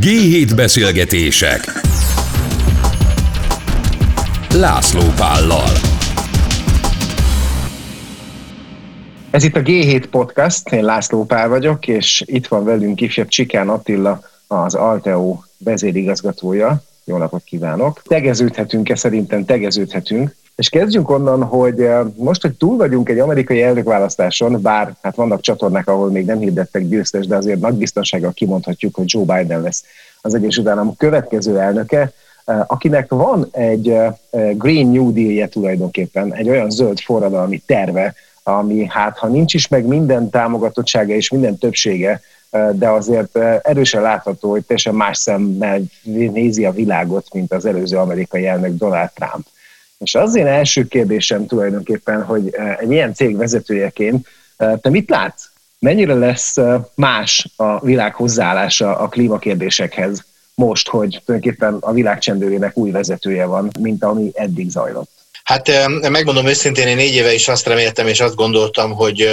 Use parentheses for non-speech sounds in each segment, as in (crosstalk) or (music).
G7 beszélgetések László Pállal Ez itt a G7 Podcast, én László Pál vagyok, és itt van velünk ifjabb Csikán Attila, az Alteo vezérigazgatója. Jó napot kívánok! Tegeződhetünk-e? Szerintem tegeződhetünk. És kezdjünk onnan, hogy eh, most, hogy túl vagyunk egy amerikai elnökválasztáson, bár hát vannak csatornák, ahol még nem hirdettek győztes, de azért nagy biztonsággal kimondhatjuk, hogy Joe Biden lesz az Egyesült Államok következő elnöke, eh, akinek van egy eh, Green New Deal-je tulajdonképpen, egy olyan zöld forradalmi terve, ami hát ha nincs is meg minden támogatottsága és minden többsége, de azért erősen látható, hogy teljesen más szemmel nézi a világot, mint az előző amerikai elnök Donald Trump. És az én első kérdésem tulajdonképpen, hogy egy ilyen cég vezetőjeként te mit látsz? Mennyire lesz más a világ hozzáállása a klímakérdésekhez most, hogy tulajdonképpen a világ csendőrének új vezetője van, mint ami eddig zajlott? Hát megmondom őszintén, én négy éve is azt reméltem, és azt gondoltam, hogy,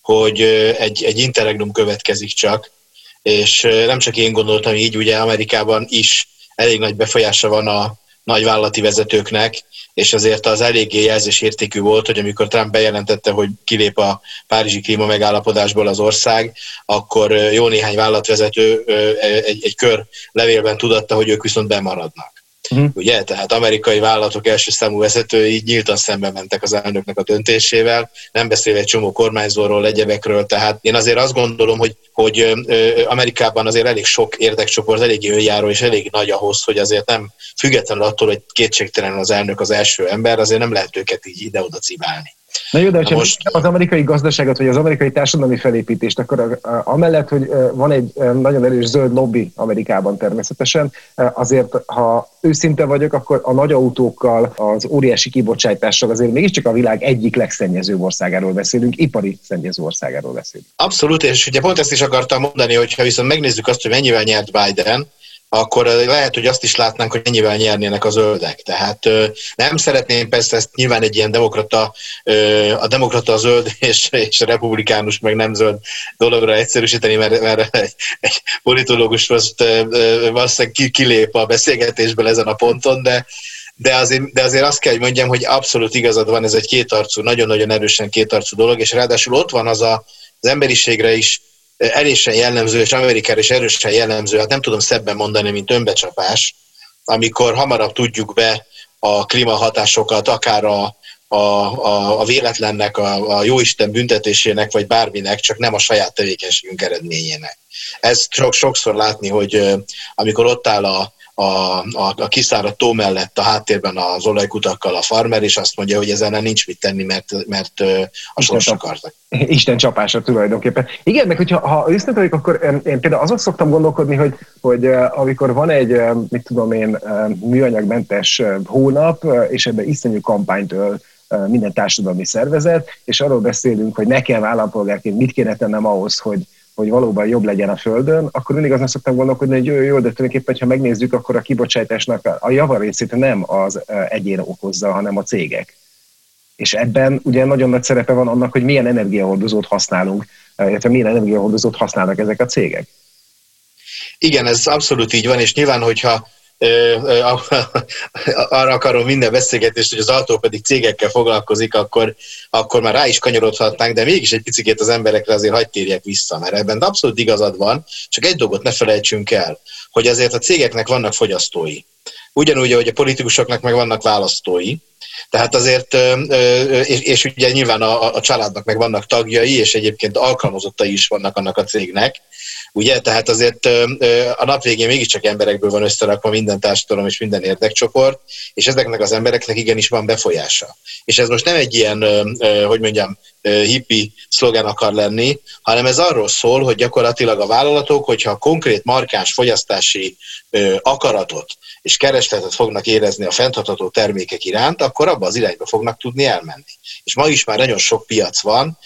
hogy egy, egy interregnum következik csak, és nem csak én gondoltam így, ugye Amerikában is elég nagy befolyása van a nagyvállalati vezetőknek, és azért az eléggé jelzésértékű volt, hogy amikor Trump bejelentette, hogy kilép a Párizsi klíma megállapodásból az ország, akkor jó néhány vállalatvezető egy, egy kör levélben tudatta, hogy ők viszont bemaradnak. Uh-huh. Ugye? Tehát amerikai vállalatok első számú vezetői nyíltan szembe mentek az elnöknek a döntésével, nem beszélve egy csomó kormányzóról, egyebekről, tehát én azért azt gondolom, hogy, hogy Amerikában azért elég sok érdekcsoport, elég önjáró és elég nagy ahhoz, hogy azért nem függetlenül attól, hogy kétségtelen az elnök az első ember, azért nem lehet őket így ide-oda cibálni. Na jó, de ha most... az amerikai gazdaságot, vagy az amerikai társadalmi felépítést, akkor amellett, hogy van egy nagyon erős zöld lobby Amerikában természetesen, azért, ha őszinte vagyok, akkor a nagy autókkal, az óriási kibocsátással azért mégiscsak a világ egyik legszennyezőbb országáról beszélünk, ipari szennyező országáról beszélünk. Abszolút, és ugye pont ezt is akartam mondani, hogy ha viszont megnézzük azt, hogy mennyivel nyert Biden, akkor lehet, hogy azt is látnánk, hogy mennyivel nyernének a zöldek. Tehát nem szeretném persze ezt nyilván egy ilyen demokrata, a demokrata a zöld (laughs) és, és a republikánus meg nem zöld dologra egyszerűsíteni, mert, mert egy, egy politológus most valószínűleg kilép a beszélgetésből ezen a ponton, de, de azért, de azért azt kell, hogy mondjam, hogy abszolút igazad van, ez egy kétarcú, nagyon-nagyon erősen kétarcú dolog, és ráadásul ott van az a, az emberiségre is elésen jellemző, és Amerikára is erősen jellemző, hát nem tudom szebben mondani, mint önbecsapás, amikor hamarabb tudjuk be a klímahatásokat, akár a, a, a, a véletlennek, a, a jóisten büntetésének, vagy bárminek, csak nem a saját tevékenységünk eredményének. Ezt sok, sokszor látni, hogy amikor ott áll a, a, a, a kiszáradt tó mellett a háttérben az olajkutakkal a farmer, és azt mondja, hogy ezen nincs mit tenni, mert, mert a sors akartak. (laughs) Isten csapása tulajdonképpen. Igen, meg hogyha ha őszintén vagyok, akkor én például azon szoktam gondolkodni, hogy, hogy amikor van egy, mit tudom én, műanyagmentes hónap, és ebben iszonyú kampányt öl minden társadalmi szervezet, és arról beszélünk, hogy nekem állampolgárként mit kéne tennem ahhoz, hogy, hogy valóban jobb legyen a Földön, akkor mindig azon szoktam gondolkodni, hogy jó, jó, de tulajdonképpen, ha megnézzük, akkor a kibocsátásnak a javarészét nem az egyén okozza, hanem a cégek. És ebben ugye nagyon nagy szerepe van annak, hogy milyen energiahordozót használunk, illetve milyen energiahordozót használnak ezek a cégek. Igen, ez abszolút így van, és nyilván, hogyha arra akarom minden beszélgetést, hogy az autó pedig cégekkel foglalkozik, akkor, akkor már rá is kanyarodhatnánk, de mégis egy picit az emberekre azért hagyd térjek vissza, mert ebben abszolút igazad van, csak egy dolgot ne felejtsünk el, hogy azért a cégeknek vannak fogyasztói. Ugyanúgy, ahogy a politikusoknak meg vannak választói, tehát azért, és, ugye nyilván a, a családnak meg vannak tagjai, és egyébként alkalmazottai is vannak annak a cégnek, ugye? Tehát azért a nap végén mégiscsak emberekből van összerakva minden társadalom és minden érdekcsoport, és ezeknek az embereknek igenis van befolyása. És ez most nem egy ilyen, hogy mondjam, hippi szlogán akar lenni, hanem ez arról szól, hogy gyakorlatilag a vállalatok, hogyha konkrét markáns fogyasztási akaratot és keresletet fognak érezni a fenntartható termékek iránt, akkor abba az irányba fognak tudni elmenni. És ma is már nagyon sok piac van,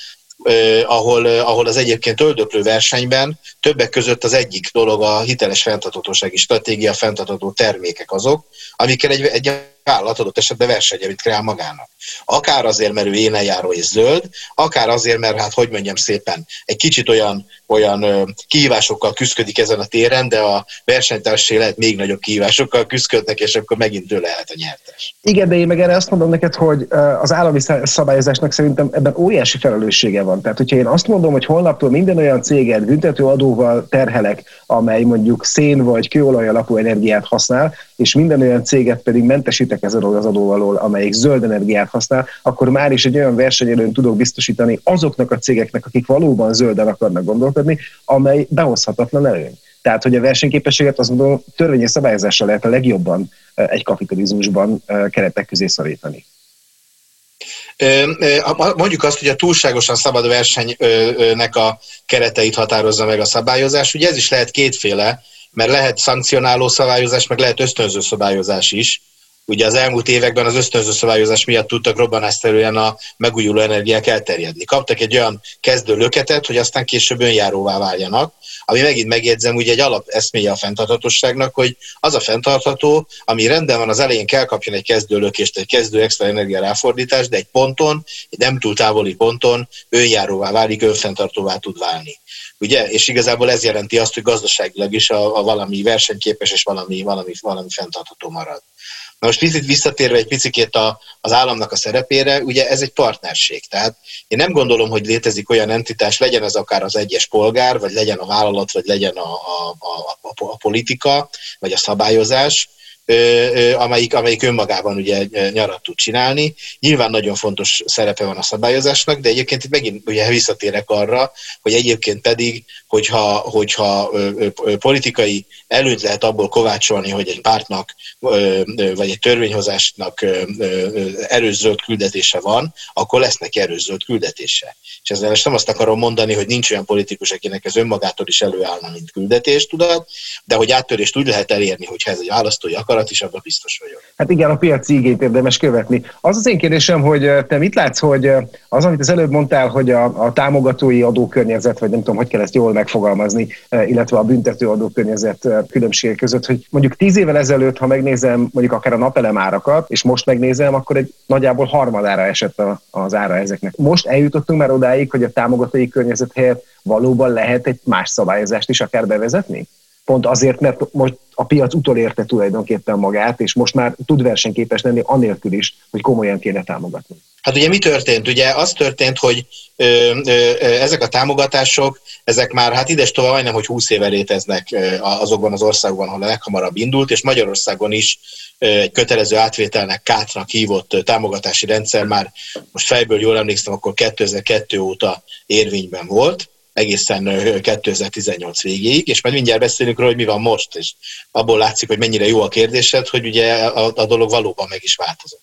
ahol, ahol az egyébként öldöklő versenyben többek között az egyik dolog a hiteles fenntartatósági stratégia, fenntartató termékek azok, amikkel egy, egy vállalat adott esetben versenyelőt kreál magának. Akár azért, mert ő éneljáró és zöld, akár azért, mert hát hogy mondjam szépen, egy kicsit olyan, olyan kihívásokkal küzdik ezen a téren, de a versenytársai lehet még nagyobb kihívásokkal küzdködnek, és akkor megint ő lehet a nyertes. Igen, de én meg erre azt mondom neked, hogy az állami szabályozásnak szerintem ebben óriási felelőssége van. Tehát, hogyha én azt mondom, hogy holnaptól minden olyan céget büntető adóval terhelek, amely mondjuk szén vagy kőolaj alapú energiát használ, és minden olyan céget pedig mentesítek ezen az adóvalól, amelyik zöld energiát használ, akkor már is egy olyan versenyelőn tudok biztosítani azoknak a cégeknek, akik valóban zölden akarnak gondolkodni, amely behozhatatlan előny. Tehát, hogy a versenyképességet azt mondom, törvényes szabályozással lehet a legjobban egy kapitalizmusban keretek közé szorítani. Mondjuk azt, hogy a túlságosan szabad versenynek a kereteit határozza meg a szabályozás. Ugye ez is lehet kétféle, mert lehet szankcionáló szabályozás, meg lehet ösztönző szabályozás is. Ugye az elmúlt években az ösztönző szabályozás miatt tudtak robbanásszerűen a megújuló energiák elterjedni. Kaptak egy olyan kezdő löketet, hogy aztán később önjáróvá váljanak, ami megint megjegyzem, ugye egy alap eszméje a fenntarthatóságnak, hogy az a fenntartható, ami rendben van, az elején kell kapjon egy kezdő lökést, egy kezdő extra energia ráfordítást, de egy ponton, egy nem túl távoli ponton önjáróvá válik, önfenntartóvá tud válni. Ugye? És igazából ez jelenti azt, hogy gazdaságilag is a, a valami versenyképes és valami, valami, valami fenntartható marad. Na most picit visszatérve egy picit a, az államnak a szerepére, ugye ez egy partnerség. Tehát én nem gondolom, hogy létezik olyan entitás, legyen ez akár az egyes polgár, vagy legyen a vállalat, vagy legyen a, a, a, a politika, vagy a szabályozás, amelyik, amelyik önmagában ugye nyarat tud csinálni. Nyilván nagyon fontos szerepe van a szabályozásnak, de egyébként itt megint ugye visszatérek arra, hogy egyébként pedig, hogyha, hogyha politikai előnyt lehet abból kovácsolni, hogy egy pártnak vagy egy törvényhozásnak erős zöld küldetése van, akkor lesz neki erős zöld küldetése. És ezzel most nem azt akarom mondani, hogy nincs olyan politikus, akinek ez önmagától is előállna, mint küldetés, tudod, de hogy áttörést úgy lehet elérni, hogyha ez egy választói akarat is, abban biztos vagyok. Hát igen, a piaci igényt érdemes követni. Az az én kérdésem, hogy te mit látsz, hogy az, amit az előbb mondtál, hogy a, a támogatói adókörnyezet, vagy nem tudom, hogy kell ezt jól megfogalmazni, illetve a büntető adókörnyezet különbségek között, hogy mondjuk tíz évvel ezelőtt, ha megnézem mondjuk akár a napelem árakat, és most megnézem, akkor egy nagyjából harmadára esett a, az ára ezeknek. Most eljutottunk már odáig, hogy a támogatói környezet helyett valóban lehet egy más szabályozást is akár bevezetni? Pont azért, mert most a piac utolérte tulajdonképpen magát, és most már tud versenyképes lenni anélkül is, hogy komolyan kéne támogatni. Hát ugye mi történt? Ugye az történt, hogy ö, ö, ezek a támogatások, ezek már hát ides tovább majdnem, hogy 20 éve léteznek azokban az országokban, ahol a leghamarabb indult, és Magyarországon is egy kötelező átvételnek kátnak hívott támogatási rendszer már most fejből jól emlékszem, akkor 2002 óta érvényben volt egészen 2018 végéig, és majd mindjárt beszélünk róla, hogy mi van most, és abból látszik, hogy mennyire jó a kérdésed, hogy ugye a, a dolog valóban meg is változott.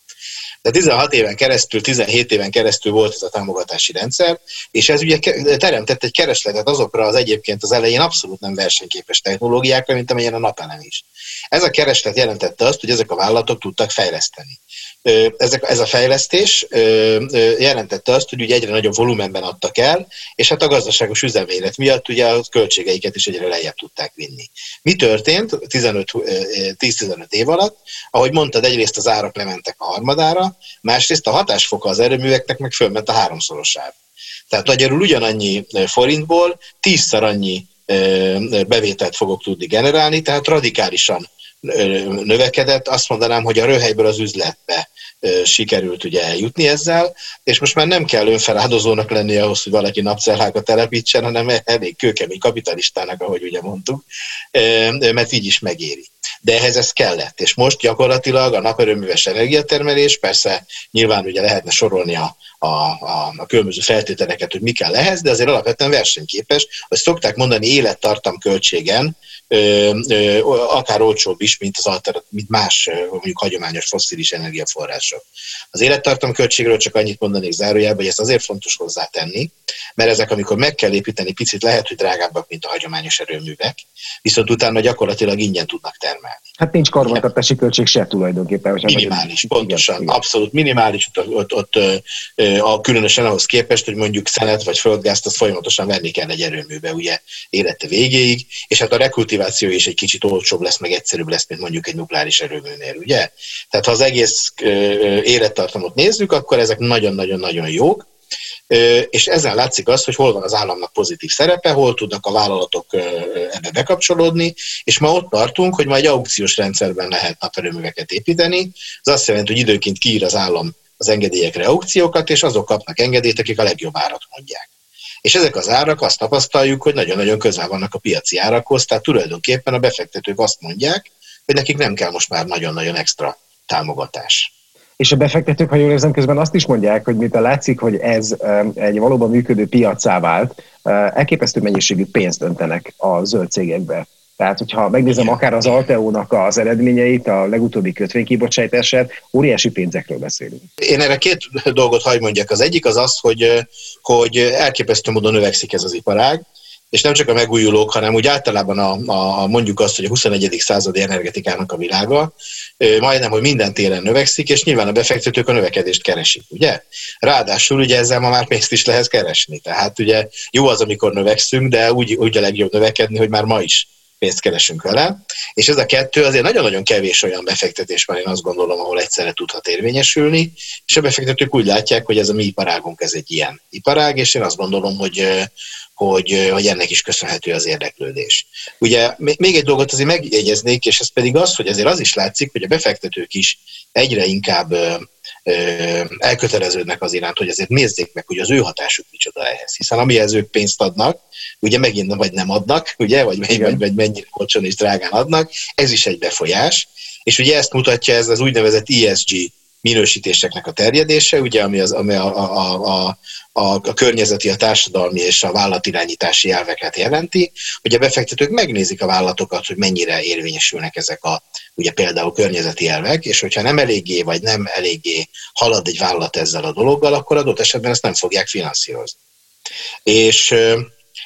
De 16 éven keresztül, 17 éven keresztül volt ez a támogatási rendszer, és ez ugye teremtett egy keresletet azokra az egyébként az elején abszolút nem versenyképes technológiákra, mint amilyen a napelem is. Ez a kereslet jelentette azt, hogy ezek a vállalatok tudtak fejleszteni ezek, ez a fejlesztés jelentette azt, hogy ugye egyre nagyobb volumenben adtak el, és hát a gazdaságos üzemélet miatt ugye a költségeiket is egyre lejjebb tudták vinni. Mi történt 10-15 év alatt? Ahogy mondtad, egyrészt az árak lementek a harmadára, másrészt a hatásfoka az erőműveknek meg fölment a háromszorosára. Tehát magyarul ugyanannyi forintból tízszer annyi bevételt fogok tudni generálni, tehát radikálisan növekedett, azt mondanám, hogy a röhelyből az üzletbe sikerült ugye eljutni ezzel, és most már nem kell önfeláldozónak lenni ahhoz, hogy valaki napcellákat telepítsen, hanem elég kőkemény kapitalistának, ahogy ugye mondtuk, mert így is megéri. De ehhez ez kellett, és most gyakorlatilag a naperőműves energiatermelés, persze nyilván ugye lehetne sorolni a, a, a, a különböző feltételeket, hogy mi kell ehhez, de azért alapvetően versenyképes, hogy szokták mondani élettartam költségen, akár olcsóbb is, mint, az alter, mint más mondjuk hagyományos fosszilis energiaforrások. Az élettartam költségről csak annyit mondanék zárójelben, hogy ezt azért fontos hozzátenni, mert ezek, amikor meg kell építeni, picit lehet, hogy drágábbak, mint a hagyományos erőművek, viszont utána gyakorlatilag ingyen tudnak termelni. Hát nincs karbantartási költség se tulajdonképpen. Minimális, vagy, pontosan, igen, abszolút minimális, ott, ott, ott a, különösen ahhoz képest, hogy mondjuk szenet vagy földgázt azt folyamatosan venni kell egy erőműbe, ugye élete végéig, és hát a rekultiváció is egy kicsit olcsóbb lesz, meg egyszerűbb lesz, mint mondjuk egy nukleáris erőműnél, ugye? Tehát ha az egész élettartamot nézzük, akkor ezek nagyon-nagyon-nagyon jók, és ezen látszik az, hogy hol van az államnak pozitív szerepe, hol tudnak a vállalatok ebbe bekapcsolódni, és ma ott tartunk, hogy majd aukciós rendszerben lehet naperőműveket építeni. Ez azt jelenti, hogy időként kiír az állam az engedélyekre aukciókat, és azok kapnak engedélyt, akik a legjobb árat mondják. És ezek az árak azt tapasztaljuk, hogy nagyon-nagyon közel vannak a piaci árakhoz, tehát tulajdonképpen a befektetők azt mondják, hogy nekik nem kell most már nagyon-nagyon extra támogatás. És a befektetők, ha jól érzem, közben azt is mondják, hogy miután látszik, hogy ez egy valóban működő piacá vált, elképesztő mennyiségű pénzt öntenek a zöld cégekbe. Tehát, hogyha megnézem akár az Alteo-nak az eredményeit, a legutóbbi kötvénykibocsátását, óriási pénzekről beszélünk. Én erre két dolgot hagy mondjak. Az egyik az az, hogy, hogy elképesztő módon növekszik ez az iparág, és nem csak a megújulók, hanem úgy általában a, a, mondjuk azt, hogy a 21. századi energetikának a világa, majdnem, hogy minden téren növekszik, és nyilván a befektetők a növekedést keresik, ugye? Ráadásul ugye ezzel ma már pénzt is lehet keresni. Tehát ugye jó az, amikor növekszünk, de úgy, úgy a legjobb növekedni, hogy már ma is pénzt keresünk vele, és ez a kettő azért nagyon-nagyon kevés olyan befektetés van, én azt gondolom, ahol egyszerre tudhat érvényesülni, és a befektetők úgy látják, hogy ez a mi iparágunk, ez egy ilyen iparág, és én azt gondolom, hogy, hogy, hogy ennek is köszönhető az érdeklődés. Ugye még egy dolgot azért megjegyeznék, és ez pedig az, hogy azért az is látszik, hogy a befektetők is egyre inkább elköteleződnek az iránt, hogy azért nézzék meg, hogy az ő hatásuk micsoda ehhez. Hiszen amihez ők pénzt adnak, ugye megint vagy nem adnak, ugye, vagy, vagy, vagy mennyire olcsón és drágán adnak, ez is egy befolyás. És ugye ezt mutatja ez az úgynevezett ESG minősítéseknek a terjedése, ugye, ami, az, ami a, a, a, a, a környezeti, a társadalmi és a vállalatirányítási elveket jelenti, hogy a befektetők megnézik a vállalatokat, hogy mennyire érvényesülnek ezek a ugye például környezeti elvek, és hogyha nem eléggé vagy nem eléggé halad egy vállalat ezzel a dologgal, akkor adott esetben ezt nem fogják finanszírozni. És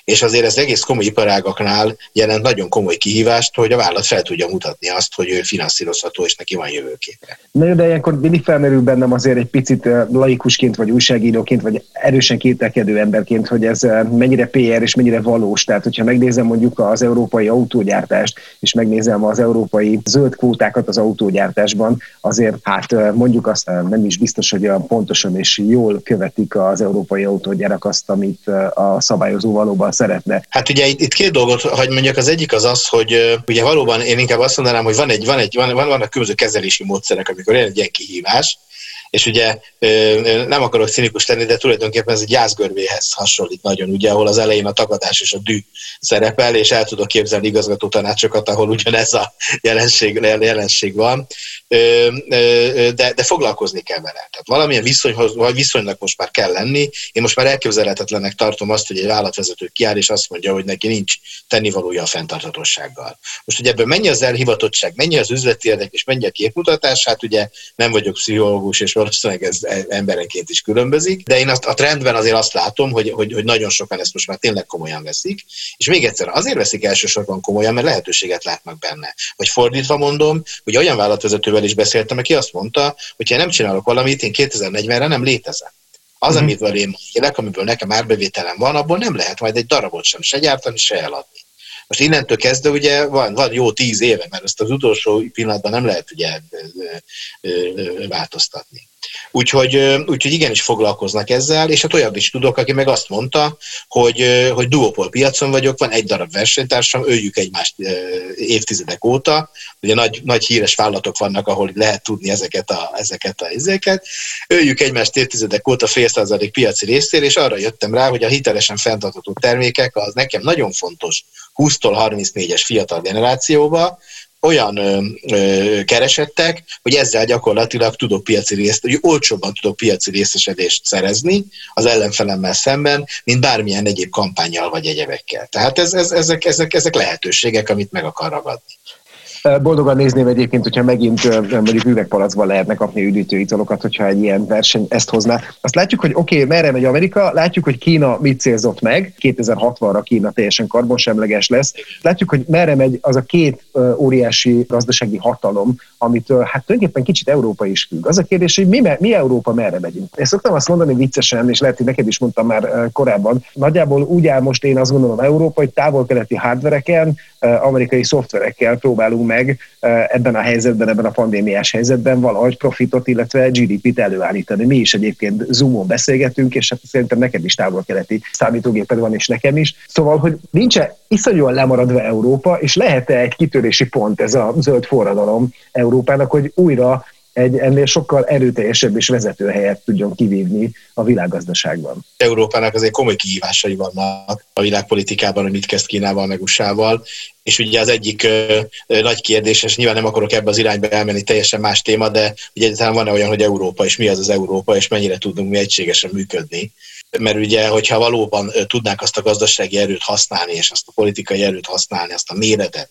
és azért ez egész komoly iparágaknál jelent nagyon komoly kihívást, hogy a vállalat fel tudja mutatni azt, hogy ő finanszírozható, és neki van jövőképe. Na jó, de ilyenkor mindig felmerül bennem azért egy picit laikusként, vagy újságíróként, vagy erősen kételkedő emberként, hogy ez mennyire PR és mennyire valós. Tehát, hogyha megnézem mondjuk az európai autógyártást, és megnézem az európai zöld kvótákat az autógyártásban, azért hát mondjuk azt nem is biztos, hogy pontosan és jól követik az európai autógyárak azt, amit a szabályozó valóban szeretne. Hát ugye itt, itt két dolgot, hogy mondjak, az egyik az az, hogy ugye valóban én inkább azt mondanám, hogy van egy, van egy, van, vannak különböző kezelési módszerek, amikor jön egy ilyen kihívás, és ugye nem akarok cinikus lenni, de tulajdonképpen ez egy gyászgörvéhez hasonlít nagyon, ugye, ahol az elején a tagadás és a dű szerepel, és el tudok képzelni igazgató tanácsokat, ahol ugyanez a jelenség, jelenség van, de, de foglalkozni kell vele. Tehát valamilyen viszonyhoz, vagy viszonynak most már kell lenni. Én most már elképzelhetetlennek tartom azt, hogy egy vállalatvezető kiáll, és azt mondja, hogy neki nincs tennivalója a fenntarthatósággal. Most, hogy ebből mennyi az elhivatottság, mennyi az üzleti érdek, és mennyi a képmutatás, hát ugye nem vagyok pszichológus, és valószínűleg ez emberenként is különbözik, de én azt, a trendben azért azt látom, hogy, hogy, hogy nagyon sokan ezt most már tényleg komolyan veszik, és még egyszer azért veszik elsősorban komolyan, mert lehetőséget látnak benne. Vagy fordítva mondom, hogy olyan vállalatvezetővel is beszéltem, aki azt mondta, hogy ha nem csinálok valamit, én 2040-re nem létezem. Az, mm-hmm. amit én élek, amiből nekem árbevételem van, abból nem lehet majd egy darabot sem se gyártani, se eladni. Most innentől kezdve ugye van, van jó tíz éve, mert ezt az utolsó pillanatban nem lehet ugye változtatni. Úgyhogy, úgyhogy igenis foglalkoznak ezzel, és hát olyan is tudok, aki meg azt mondta, hogy, hogy duopol piacon vagyok, van egy darab versenytársam, öljük egymást évtizedek óta, ugye nagy, nagy híres vállalatok vannak, ahol lehet tudni ezeket a, ezeket a izéket, öljük egymást évtizedek óta fél százalék piaci részére, és arra jöttem rá, hogy a hitelesen fenntartható termékek az nekem nagyon fontos 20-tól 34-es fiatal generációba, olyan ö, ö, keresettek, hogy ezzel gyakorlatilag tudok piaci részt, hogy olcsóbban tudok piaci részesedést szerezni az ellenfelemmel szemben, mint bármilyen egyéb kampányjal vagy egyebekkel. Tehát ez, ez, ezek, ezek, ezek lehetőségek, amit meg akar ragadni. Boldogan nézném egyébként, hogyha megint mondjuk üvegpalacban lehetne kapni üdítő italokat, hogyha egy ilyen verseny ezt hozná. Azt látjuk, hogy oké, okay, merre megy Amerika, látjuk, hogy Kína mit célzott meg, 2060-ra Kína teljesen karbonsemleges lesz. Látjuk, hogy merre megy az a két óriási gazdasági hatalom, amitől hát tulajdonképpen kicsit Európa is függ. Az a kérdés, hogy mi, mi Európa merre megyünk. Én szoktam azt mondani viccesen, és lehet, hogy neked is mondtam már korábban, nagyjából úgy áll most én azt gondolom Európa, hogy távol-keleti hardvereken, amerikai szoftverekkel próbálunk meg ebben a helyzetben, ebben a pandémiás helyzetben valahogy profitot, illetve GDP-t előállítani. Mi is egyébként Zoomon beszélgetünk, és hát szerintem neked is távol-keleti számítógéped van, és nekem is. Szóval, hogy nincs iszonyúan lemaradva Európa, és lehet-e egy kitörési pont ez a zöld forradalom Európának, hogy újra egy ennél sokkal erőteljesebb és vezető helyet tudjon kivívni a világgazdaságban. Európának azért komoly kihívásai vannak a világpolitikában, hogy mit kezd Kínával, meg USA-val, és ugye az egyik ö, ö, nagy kérdés, és nyilván nem akarok ebbe az irányba elmenni, teljesen más téma, de ugye egyáltalán van-e olyan, hogy Európa, és mi az az Európa, és mennyire tudunk mi egységesen működni. Mert ugye, hogyha valóban tudnánk azt a gazdasági erőt használni, és azt a politikai erőt használni, azt a méretet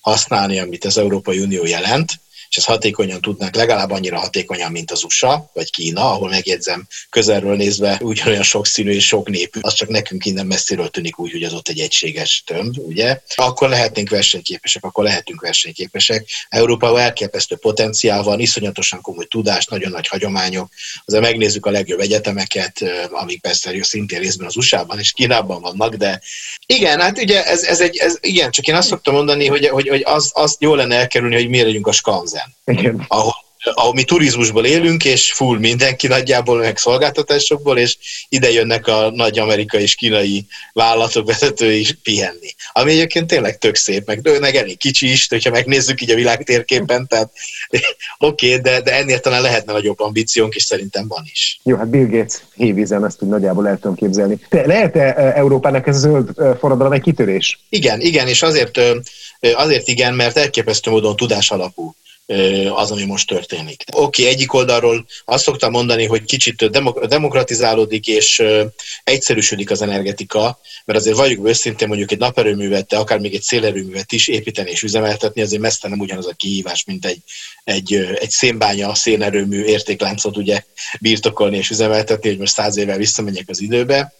használni, amit az Európai Unió jelent, és ezt hatékonyan tudnak, legalább annyira hatékonyan, mint az USA vagy Kína, ahol megjegyzem közelről nézve ugyanolyan sokszínű és sok népű, az csak nekünk innen messziről tűnik úgy, hogy az ott egy egységes tömb, ugye? Akkor lehetnénk versenyképesek, akkor lehetünk versenyképesek. Európában elképesztő potenciál van, iszonyatosan komoly tudás, nagyon nagy hagyományok. Azért megnézzük a legjobb egyetemeket, amik persze szintén részben az USA-ban és Kínában vannak, de igen, hát ugye ez, ez egy, ez, igen, csak én azt szoktam mondani, hogy, hogy, hogy az, azt jó lenne elkerülni, hogy miért legyünk a skanzen igen. Ahol, ahol mi turizmusból élünk, és full mindenki nagyjából, meg szolgáltatásokból, és ide jönnek a nagy amerikai és kínai vállalatok vezetői is pihenni. Ami egyébként tényleg tök szép, meg, meg elég kicsi is, hogyha megnézzük így a világ térképen, tehát (laughs) oké, okay, de, de ennél talán lehetne nagyobb ambíciónk, és szerintem van is. Jó, hát Bill Gates hévízen, ezt úgy nagyjából el tudom képzelni. lehet-e Európának ez a zöld forradalom egy kitörés? Igen, igen, és azért, azért igen, mert elképesztő módon tudás alapú az, ami most történik. Oké, okay, egyik oldalról azt szoktam mondani, hogy kicsit demokratizálódik és egyszerűsödik az energetika, mert azért vagyunk őszintén mondjuk egy naperőművet, de akár még egy szélerőművet is építeni és üzemeltetni, azért messze nem ugyanaz a kihívás, mint egy, egy, egy szénbánya, szénerőmű értékláncot ugye birtokolni és üzemeltetni, hogy most száz évvel visszamegyek az időbe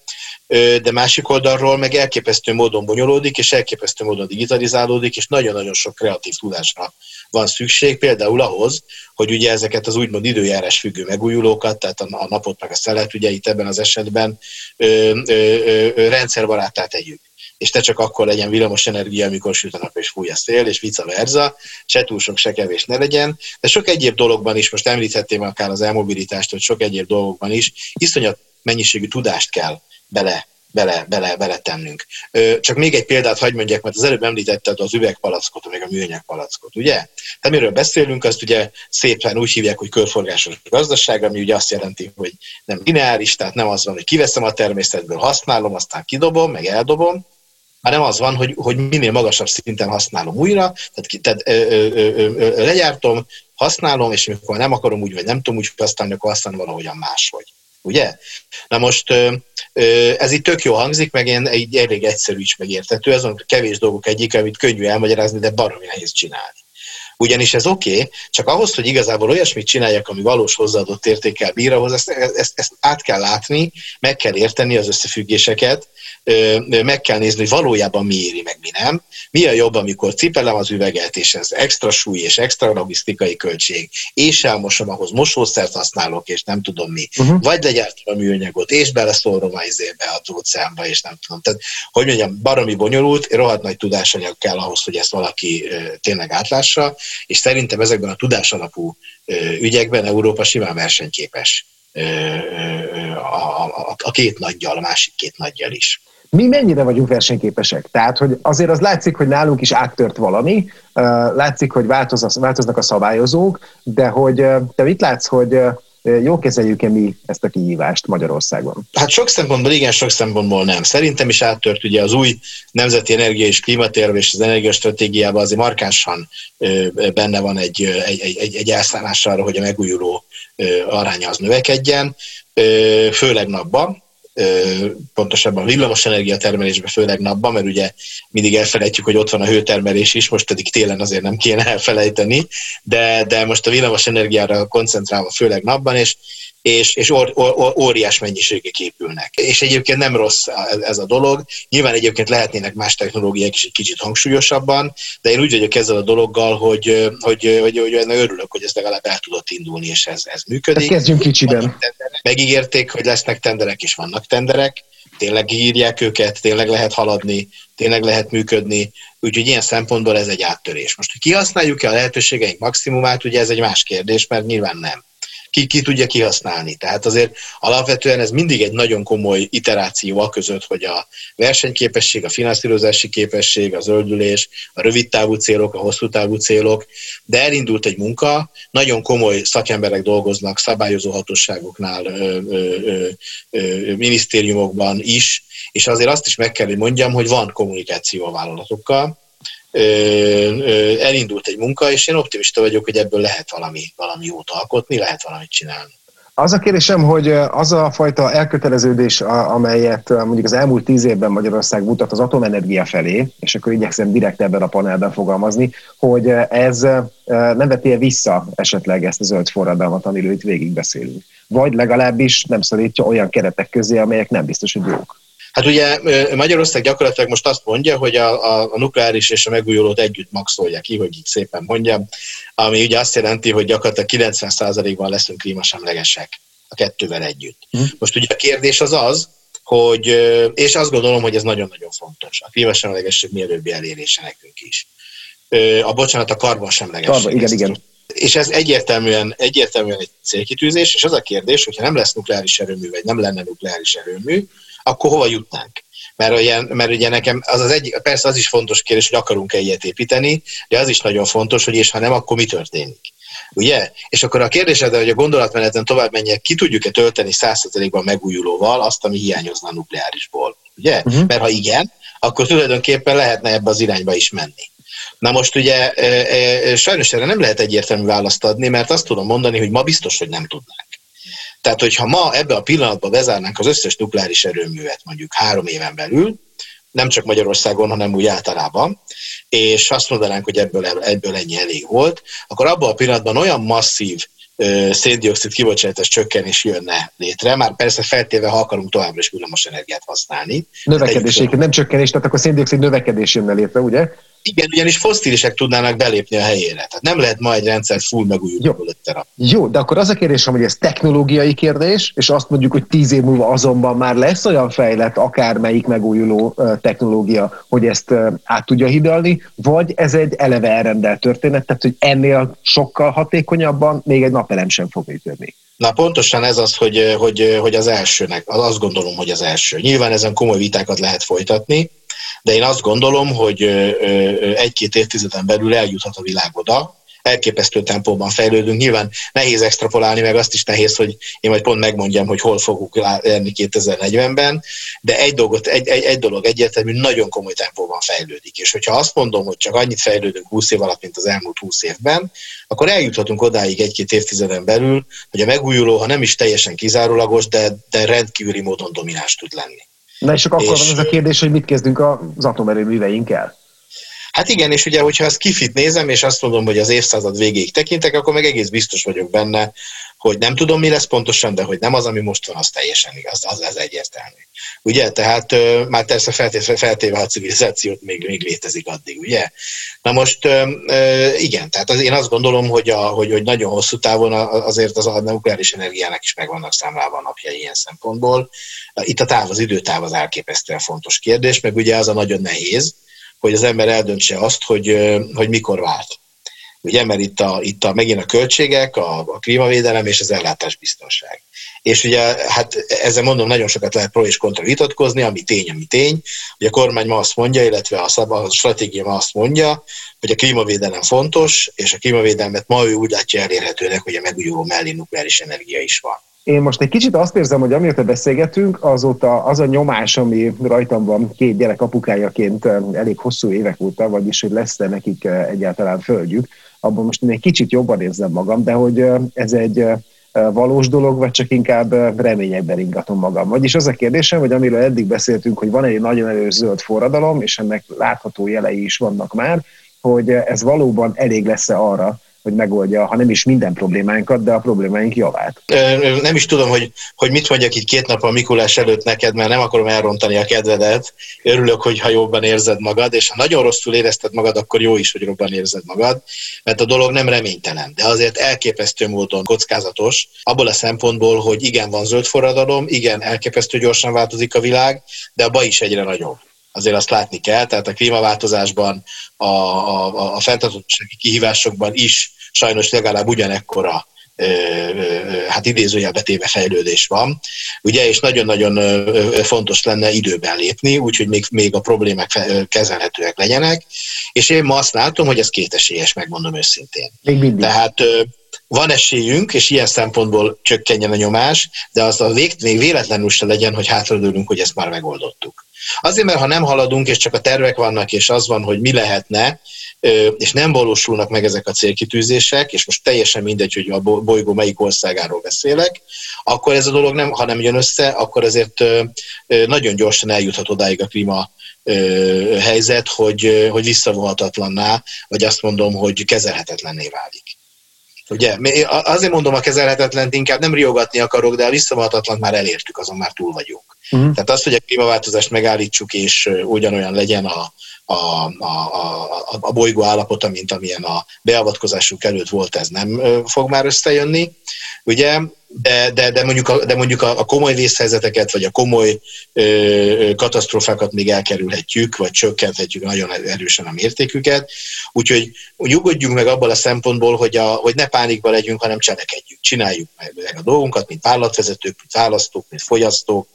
de másik oldalról meg elképesztő módon bonyolódik, és elképesztő módon digitalizálódik, és nagyon-nagyon sok kreatív tudásra van szükség, például ahhoz, hogy ugye ezeket az úgymond időjárás függő megújulókat, tehát a napot meg a szelet, ugye itt ebben az esetben ö, ö, ö, rendszerbarátá tegyük és te csak akkor legyen villamos energia, amikor süt a nap és fúj a szél, és vice versa, se túl sok, se kevés ne legyen. De sok egyéb dologban is, most említhetném akár az elmobilitást, hogy sok egyéb dolgokban is, iszonyat mennyiségű tudást kell bele bele, bele, bele tennünk. Csak még egy példát hagy mondjak, mert az előbb említetted az üvegpalackot, meg a műanyag palackot, ugye? Tehát miről beszélünk, azt ugye szépen úgy hívják, hogy körforgásos gazdaság, ami ugye azt jelenti, hogy nem lineáris, tehát nem az van, hogy kiveszem a természetből, használom, aztán kidobom, meg eldobom, hanem az van, hogy, hogy minél magasabb szinten használom újra, tehát, tehát ö, ö, ö, ö, legyártom, használom, és amikor nem akarom úgy, vagy nem tudom úgy használni, akkor használom valahogyan máshogy ugye? Na most ez itt tök jó hangzik, meg én egy elég egyszerű is megértető, ez a kevés dolgok egyik, amit könnyű elmagyarázni, de baromi nehéz csinálni. Ugyanis ez oké, okay, csak ahhoz, hogy igazából olyasmit csináljak, ami valós hozzáadott értékkel bír, ahhoz ezt, ezt, ezt át kell látni, meg kell érteni az összefüggéseket, meg kell nézni, hogy valójában mi éri, meg mi nem. Mi a jobb, amikor cipelem az üveget, és ez extra súly és extra logisztikai költség, és elmosom, ahhoz mosószert használok, és nem tudom mi. Uh-huh. Vagy legyártom a műanyagot, és beleszórom a izébe, a tóceánba, és nem tudom. Tehát, hogy mondjam, baromi bonyolult, rohadt nagy tudásanyag kell ahhoz, hogy ezt valaki tényleg átlássa, és szerintem ezekben a tudásalapú ügyekben Európa simán versenyképes a, a, a két nagyjal, a másik két nagyjal is mi mennyire vagyunk versenyképesek? Tehát, hogy azért az látszik, hogy nálunk is áttört valami, látszik, hogy változnak a szabályozók, de hogy te mit látsz, hogy jó kezeljük-e mi ezt a kihívást Magyarországon? Hát sok szempontból igen, sok szempontból nem. Szerintem is áttört ugye az új Nemzeti Energia és Klímatérv és az energiastratégiában azért markánsan benne van egy, egy, egy, egy elszállás arra, hogy a megújuló aránya az növekedjen, főleg napban pontosabban villamosenergia termelésbe, főleg napban, mert ugye mindig elfelejtjük, hogy ott van a hőtermelés is, most pedig télen azért nem kéne elfelejteni, de, de most a villamosenergiára koncentrálva főleg napban, és és, és or, or, óriás mennyiségek épülnek. És egyébként nem rossz ez a dolog. Nyilván egyébként lehetnének más technológiák is egy kicsit hangsúlyosabban, de én úgy vagyok ezzel a dologgal, hogy, hogy, hogy, hogy, hogy örülök, hogy ez legalább el tudott indulni, és ez, ez működik. Ezt kezdjünk kicsiben. Megígérték, hogy lesznek tenderek, és vannak tenderek, tényleg írják őket, tényleg lehet haladni, tényleg lehet működni, úgyhogy ilyen szempontból ez egy áttörés. Most, hogy kihasználjuk-e a lehetőségeink maximumát, ugye ez egy más kérdés, mert nyilván nem ki, ki tudja kihasználni. Tehát azért alapvetően ez mindig egy nagyon komoly iteráció a között, hogy a versenyképesség, a finanszírozási képesség, a zöldülés, a rövid távú célok, a hosszú távú célok, de elindult egy munka, nagyon komoly szakemberek dolgoznak szabályozó hatóságoknál, ö, ö, ö, minisztériumokban is, és azért azt is meg kell, hogy mondjam, hogy van kommunikáció a vállalatokkal, elindult egy munka, és én optimista vagyok, hogy ebből lehet valami, valami jót alkotni, lehet valamit csinálni. Az a kérdésem, hogy az a fajta elköteleződés, amelyet mondjuk az elmúlt tíz évben Magyarország mutat az atomenergia felé, és akkor igyekszem direkt ebben a panelben fogalmazni, hogy ez nem veti vissza esetleg ezt a zöld forradalmat, amiről itt végig beszélünk. Vagy legalábbis nem szorítja olyan keretek közé, amelyek nem biztos, hogy jók. Hát ugye Magyarország gyakorlatilag most azt mondja, hogy a, a, a nukleáris és a megújulót együtt maxolja ki, hogy így szépen mondjam, ami ugye azt jelenti, hogy gyakorlatilag 90%-ban leszünk klímasemlegesek a kettővel együtt. Hm. Most ugye a kérdés az az, hogy, és azt gondolom, hogy ez nagyon-nagyon fontos, a klímasemlegesség mielőbbi elérése nekünk is. A bocsánat, a karbonsemlegesség. Karban, igen, igen. És ez egyértelműen, egyértelműen egy célkitűzés, és az a kérdés, hogyha nem lesz nukleáris erőmű, vagy nem lenne nukleáris erőmű, akkor hova jutnánk? Mert ugye, mert ugye nekem az az egy, persze az is fontos kérdés, hogy akarunk-e ilyet építeni, de az is nagyon fontos, hogy és ha nem, akkor mi történik. Ugye? És akkor a kérdés, de hogy a gondolatmeneten tovább menjek, ki tudjuk-e tölteni 100%-ban megújulóval azt, ami hiányozna a nukleárisból. Ugye? Uh-huh. Mert ha igen, akkor tulajdonképpen lehetne ebbe az irányba is menni. Na most ugye e, e, sajnos erre nem lehet egyértelmű választ adni, mert azt tudom mondani, hogy ma biztos, hogy nem tudnánk. Tehát, hogyha ma ebbe a pillanatban bezárnánk az összes nukleáris erőművet mondjuk három éven belül, nem csak Magyarországon, hanem úgy általában, és azt mondanánk, hogy ebből, ebből ennyi elég volt, akkor abban a pillanatban olyan masszív széndiokszid kibocsátás csökkenés jönne létre, már persze feltéve, ha akarunk továbbra is villamos energiát használni. Növekedés, nem csökkenés, tehát akkor széndiokszid növekedés jönne létre, ugye? Igen, ugyanis fosszilisek tudnának belépni a helyére. Tehát nem lehet ma egy rendszer full megújuló Jó. Jó, de akkor az a kérdésem, hogy ez technológiai kérdés, és azt mondjuk, hogy tíz év múlva azonban már lesz olyan fejlett akármelyik megújuló technológia, hogy ezt át tudja hidalni, vagy ez egy eleve elrendelt történet, tehát hogy ennél sokkal hatékonyabban még egy napelem sem fog működni. Na pontosan ez az, hogy, hogy, hogy az elsőnek, azt gondolom, hogy az első. Nyilván ezen komoly vitákat lehet folytatni, de én azt gondolom, hogy egy-két évtizeden belül eljuthat a világ oda, elképesztő tempóban fejlődünk. Nyilván nehéz extrapolálni, meg azt is nehéz, hogy én majd pont megmondjam, hogy hol fogunk lenni 2040-ben, de egy, dolgot, egy, egy, egy dolog egyértelmű, nagyon komoly tempóban fejlődik. És hogyha azt mondom, hogy csak annyit fejlődünk 20 év alatt, mint az elmúlt 20 évben, akkor eljuthatunk odáig egy-két évtizeden belül, hogy a megújuló, ha nem is teljesen kizárólagos, de, de rendkívüli módon domináns tud lenni. Na és akkor és, van ez a kérdés, hogy mit kezdünk az atomerőműveinkkel? Hát igen, és ugye, hogyha ezt kifit nézem, és azt mondom, hogy az évszázad végéig tekintek, akkor meg egész biztos vagyok benne, hogy nem tudom, mi lesz pontosan, de hogy nem az, ami most van, az teljesen igaz, az, az egyértelmű. Ugye, tehát ö, már persze feltéve, feltéve a civilizációt még, még létezik addig, ugye? Na most ö, igen, tehát az, én azt gondolom, hogy, a, hogy, hogy nagyon hosszú távon azért az a nukleáris energiának is megvannak számlálva a napjai ilyen szempontból. Itt a táv, az időtáv az elképesztően fontos kérdés, meg ugye az a nagyon nehéz, hogy az ember eldöntse azt, hogy, hogy mikor vált. Ugye, mert itt, a, itt a, megint a költségek, a, a klímavédelem és az ellátásbiztonság. És ugye, hát ezzel mondom, nagyon sokat lehet pro és kontra vitatkozni, ami tény, ami tény. Ugye a kormány ma azt mondja, illetve a, szab, a stratégia ma azt mondja, hogy a klímavédelem fontos, és a klímavédelmet ma ő úgy látja elérhetőnek, hogy a megújuló mellé nukleáris energia is van. Én most egy kicsit azt érzem, hogy amióta beszélgetünk, azóta az a nyomás, ami rajtam van két gyerek apukájaként elég hosszú évek óta, vagyis hogy lesz-e nekik egyáltalán földjük, abban most én egy kicsit jobban érzem magam, de hogy ez egy valós dolog, vagy csak inkább reményekben ingatom magam. Vagyis az a kérdésem, hogy amiről eddig beszéltünk, hogy van egy nagyon erős zöld forradalom, és ennek látható jelei is vannak már, hogy ez valóban elég lesz-e arra, hogy megoldja, ha nem is minden problémánkat, de a problémáink javát. Nem is tudom, hogy, hogy mit mondjak itt két nap a Mikulás előtt neked, mert nem akarom elrontani a kedvedet. Örülök, hogy ha jobban érzed magad, és ha nagyon rosszul érezted magad, akkor jó is, hogy jobban érzed magad, mert a dolog nem reménytelen, de azért elképesztő módon kockázatos, abból a szempontból, hogy igen, van zöld forradalom, igen, elképesztő gyorsan változik a világ, de a baj is egyre nagyobb azért azt látni kell, tehát a klímaváltozásban, a, a, a fenntartósági kihívásokban is sajnos legalább ugyanekkora hát idézőjelbe téve fejlődés van, ugye, és nagyon-nagyon fontos lenne időben lépni, úgyhogy még, még a problémák kezelhetőek legyenek, és én ma azt látom, hogy ez kétesélyes, megmondom őszintén. Még Tehát van esélyünk, és ilyen szempontból csökkenjen a nyomás, de az a vég, még véletlenül se legyen, hogy hátradőlünk, hogy ezt már megoldottuk. Azért, mert ha nem haladunk, és csak a tervek vannak, és az van, hogy mi lehetne, és nem valósulnak meg ezek a célkitűzések, és most teljesen mindegy, hogy a bolygó melyik országáról beszélek, akkor ez a dolog nem, ha nem jön össze, akkor azért nagyon gyorsan eljuthat odáig a klíma helyzet, hogy, hogy visszavonhatatlanná, vagy azt mondom, hogy kezelhetetlenné válik. Ugye, azért mondom a kezelhetetlent, inkább nem riogatni akarok, de a visszavonhatatlan már elértük, azon már túl vagyunk. Uh-huh. Tehát az, hogy a klímaváltozást megállítsuk, és ugyanolyan legyen a, a, a, a, a bolygó állapota, mint amilyen a beavatkozásuk előtt volt, ez nem fog már összejönni. Ugye de, de, de mondjuk, a, de mondjuk a, a komoly vészhelyzeteket, vagy a komoly ö, katasztrófákat még elkerülhetjük, vagy csökkenthetjük nagyon erősen a mértéküket. Úgyhogy nyugodjunk meg abban a szempontból, hogy, a, hogy ne pánikba legyünk, hanem cselekedjünk. Csináljuk meg, a dolgunkat, mint vállalatvezetők, mint választók, mint fogyasztók,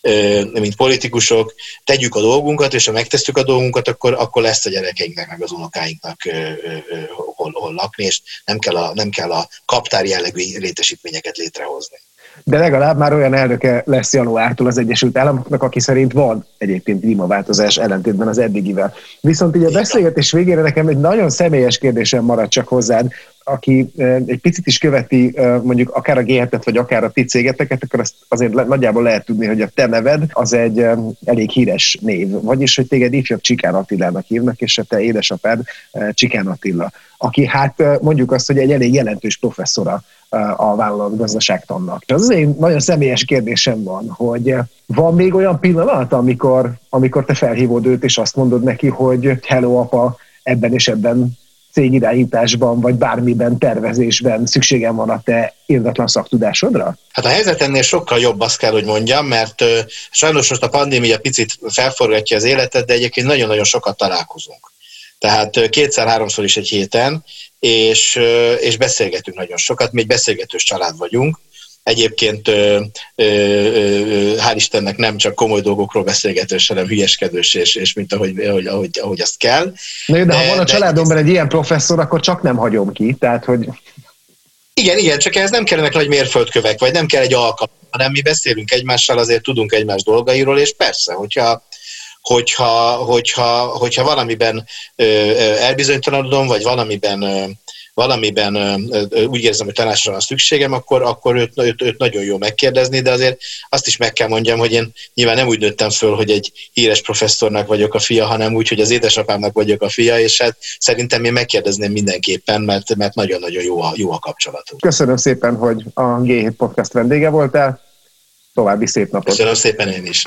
ö, mint politikusok, tegyük a dolgunkat, és ha megtesszük a dolgunkat, akkor, akkor lesz a gyerekeinknek, meg az unokáinknak ö, ö, hol, hol lakni, és nem kell a, nem kell a kaptár jellegű létesítményeket létre létrehozni. De legalább már olyan elnöke lesz januártól az Egyesült Államoknak, aki szerint van egyébként klímaváltozás ellentétben az eddigivel. Viszont így a beszélgetés végére nekem egy nagyon személyes kérdésem marad csak hozzád, aki egy picit is követi mondjuk akár a g vagy akár a ti cégeteket, akkor azt azért nagyjából lehet tudni, hogy a te neved az egy elég híres név. Vagyis, hogy téged ifjabb Csikán Attilának hívnak, és a te édesapád Csikán Attila, aki hát mondjuk azt, hogy egy elég jelentős professzora a vállalat gazdaságtannak. Az az én nagyon személyes kérdésem van, hogy van még olyan pillanat, amikor, amikor te felhívod őt, és azt mondod neki, hogy hello apa, ebben és ebben cégirányításban, vagy bármiben, tervezésben szükségem van a te irdatlan szaktudásodra? Hát a helyzet ennél sokkal jobb, azt kell, hogy mondjam, mert uh, sajnos most a pandémia picit felforgatja az életet, de egyébként nagyon-nagyon sokat találkozunk. Tehát kétszer-háromszor is egy héten, és, és beszélgetünk nagyon sokat, mi egy beszélgetős család vagyunk, Egyébként ö, ö, ö, hál' Istennek nem csak komoly dolgokról beszélgetős, hanem hülyeskedős, és, és mint ahogy, ahogy, ahogy, ahogy azt kell. Na de, de ha van a családomban egy ilyen professzor, akkor csak nem hagyom ki, tehát hogy... Igen, igen, csak ez nem kellenek nagy mérföldkövek, vagy nem kell egy alkalom, hanem mi beszélünk egymással, azért tudunk egymás dolgairól, és persze, hogyha hogyha, hogyha, hogyha valamiben elbizonytalanodom, vagy valamiben valamiben úgy érzem, hogy tanácsra van szükségem, akkor, akkor őt, őt, őt nagyon jó megkérdezni, de azért azt is meg kell mondjam, hogy én nyilván nem úgy nőttem föl, hogy egy híres professzornak vagyok a fia, hanem úgy, hogy az édesapámnak vagyok a fia, és hát szerintem én megkérdezném mindenképpen, mert, mert nagyon-nagyon jó a, jó a kapcsolatunk. Köszönöm szépen, hogy a G7 Podcast vendége voltál. További szép napot! Köszönöm szépen én is!